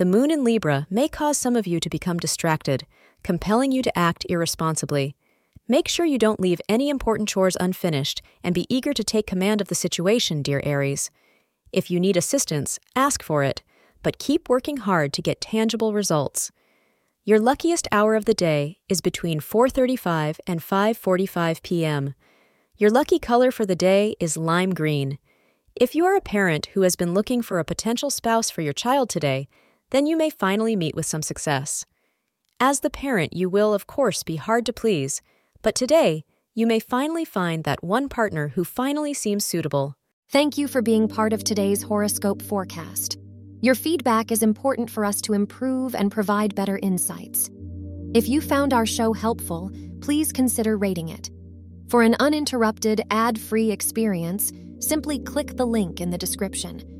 the moon in Libra may cause some of you to become distracted, compelling you to act irresponsibly. Make sure you don't leave any important chores unfinished and be eager to take command of the situation, dear Aries. If you need assistance, ask for it, but keep working hard to get tangible results. Your luckiest hour of the day is between 4:35 and 5:45 p.m. Your lucky color for the day is lime green. If you are a parent who has been looking for a potential spouse for your child today, then you may finally meet with some success. As the parent, you will, of course, be hard to please, but today, you may finally find that one partner who finally seems suitable. Thank you for being part of today's horoscope forecast. Your feedback is important for us to improve and provide better insights. If you found our show helpful, please consider rating it. For an uninterrupted, ad free experience, simply click the link in the description.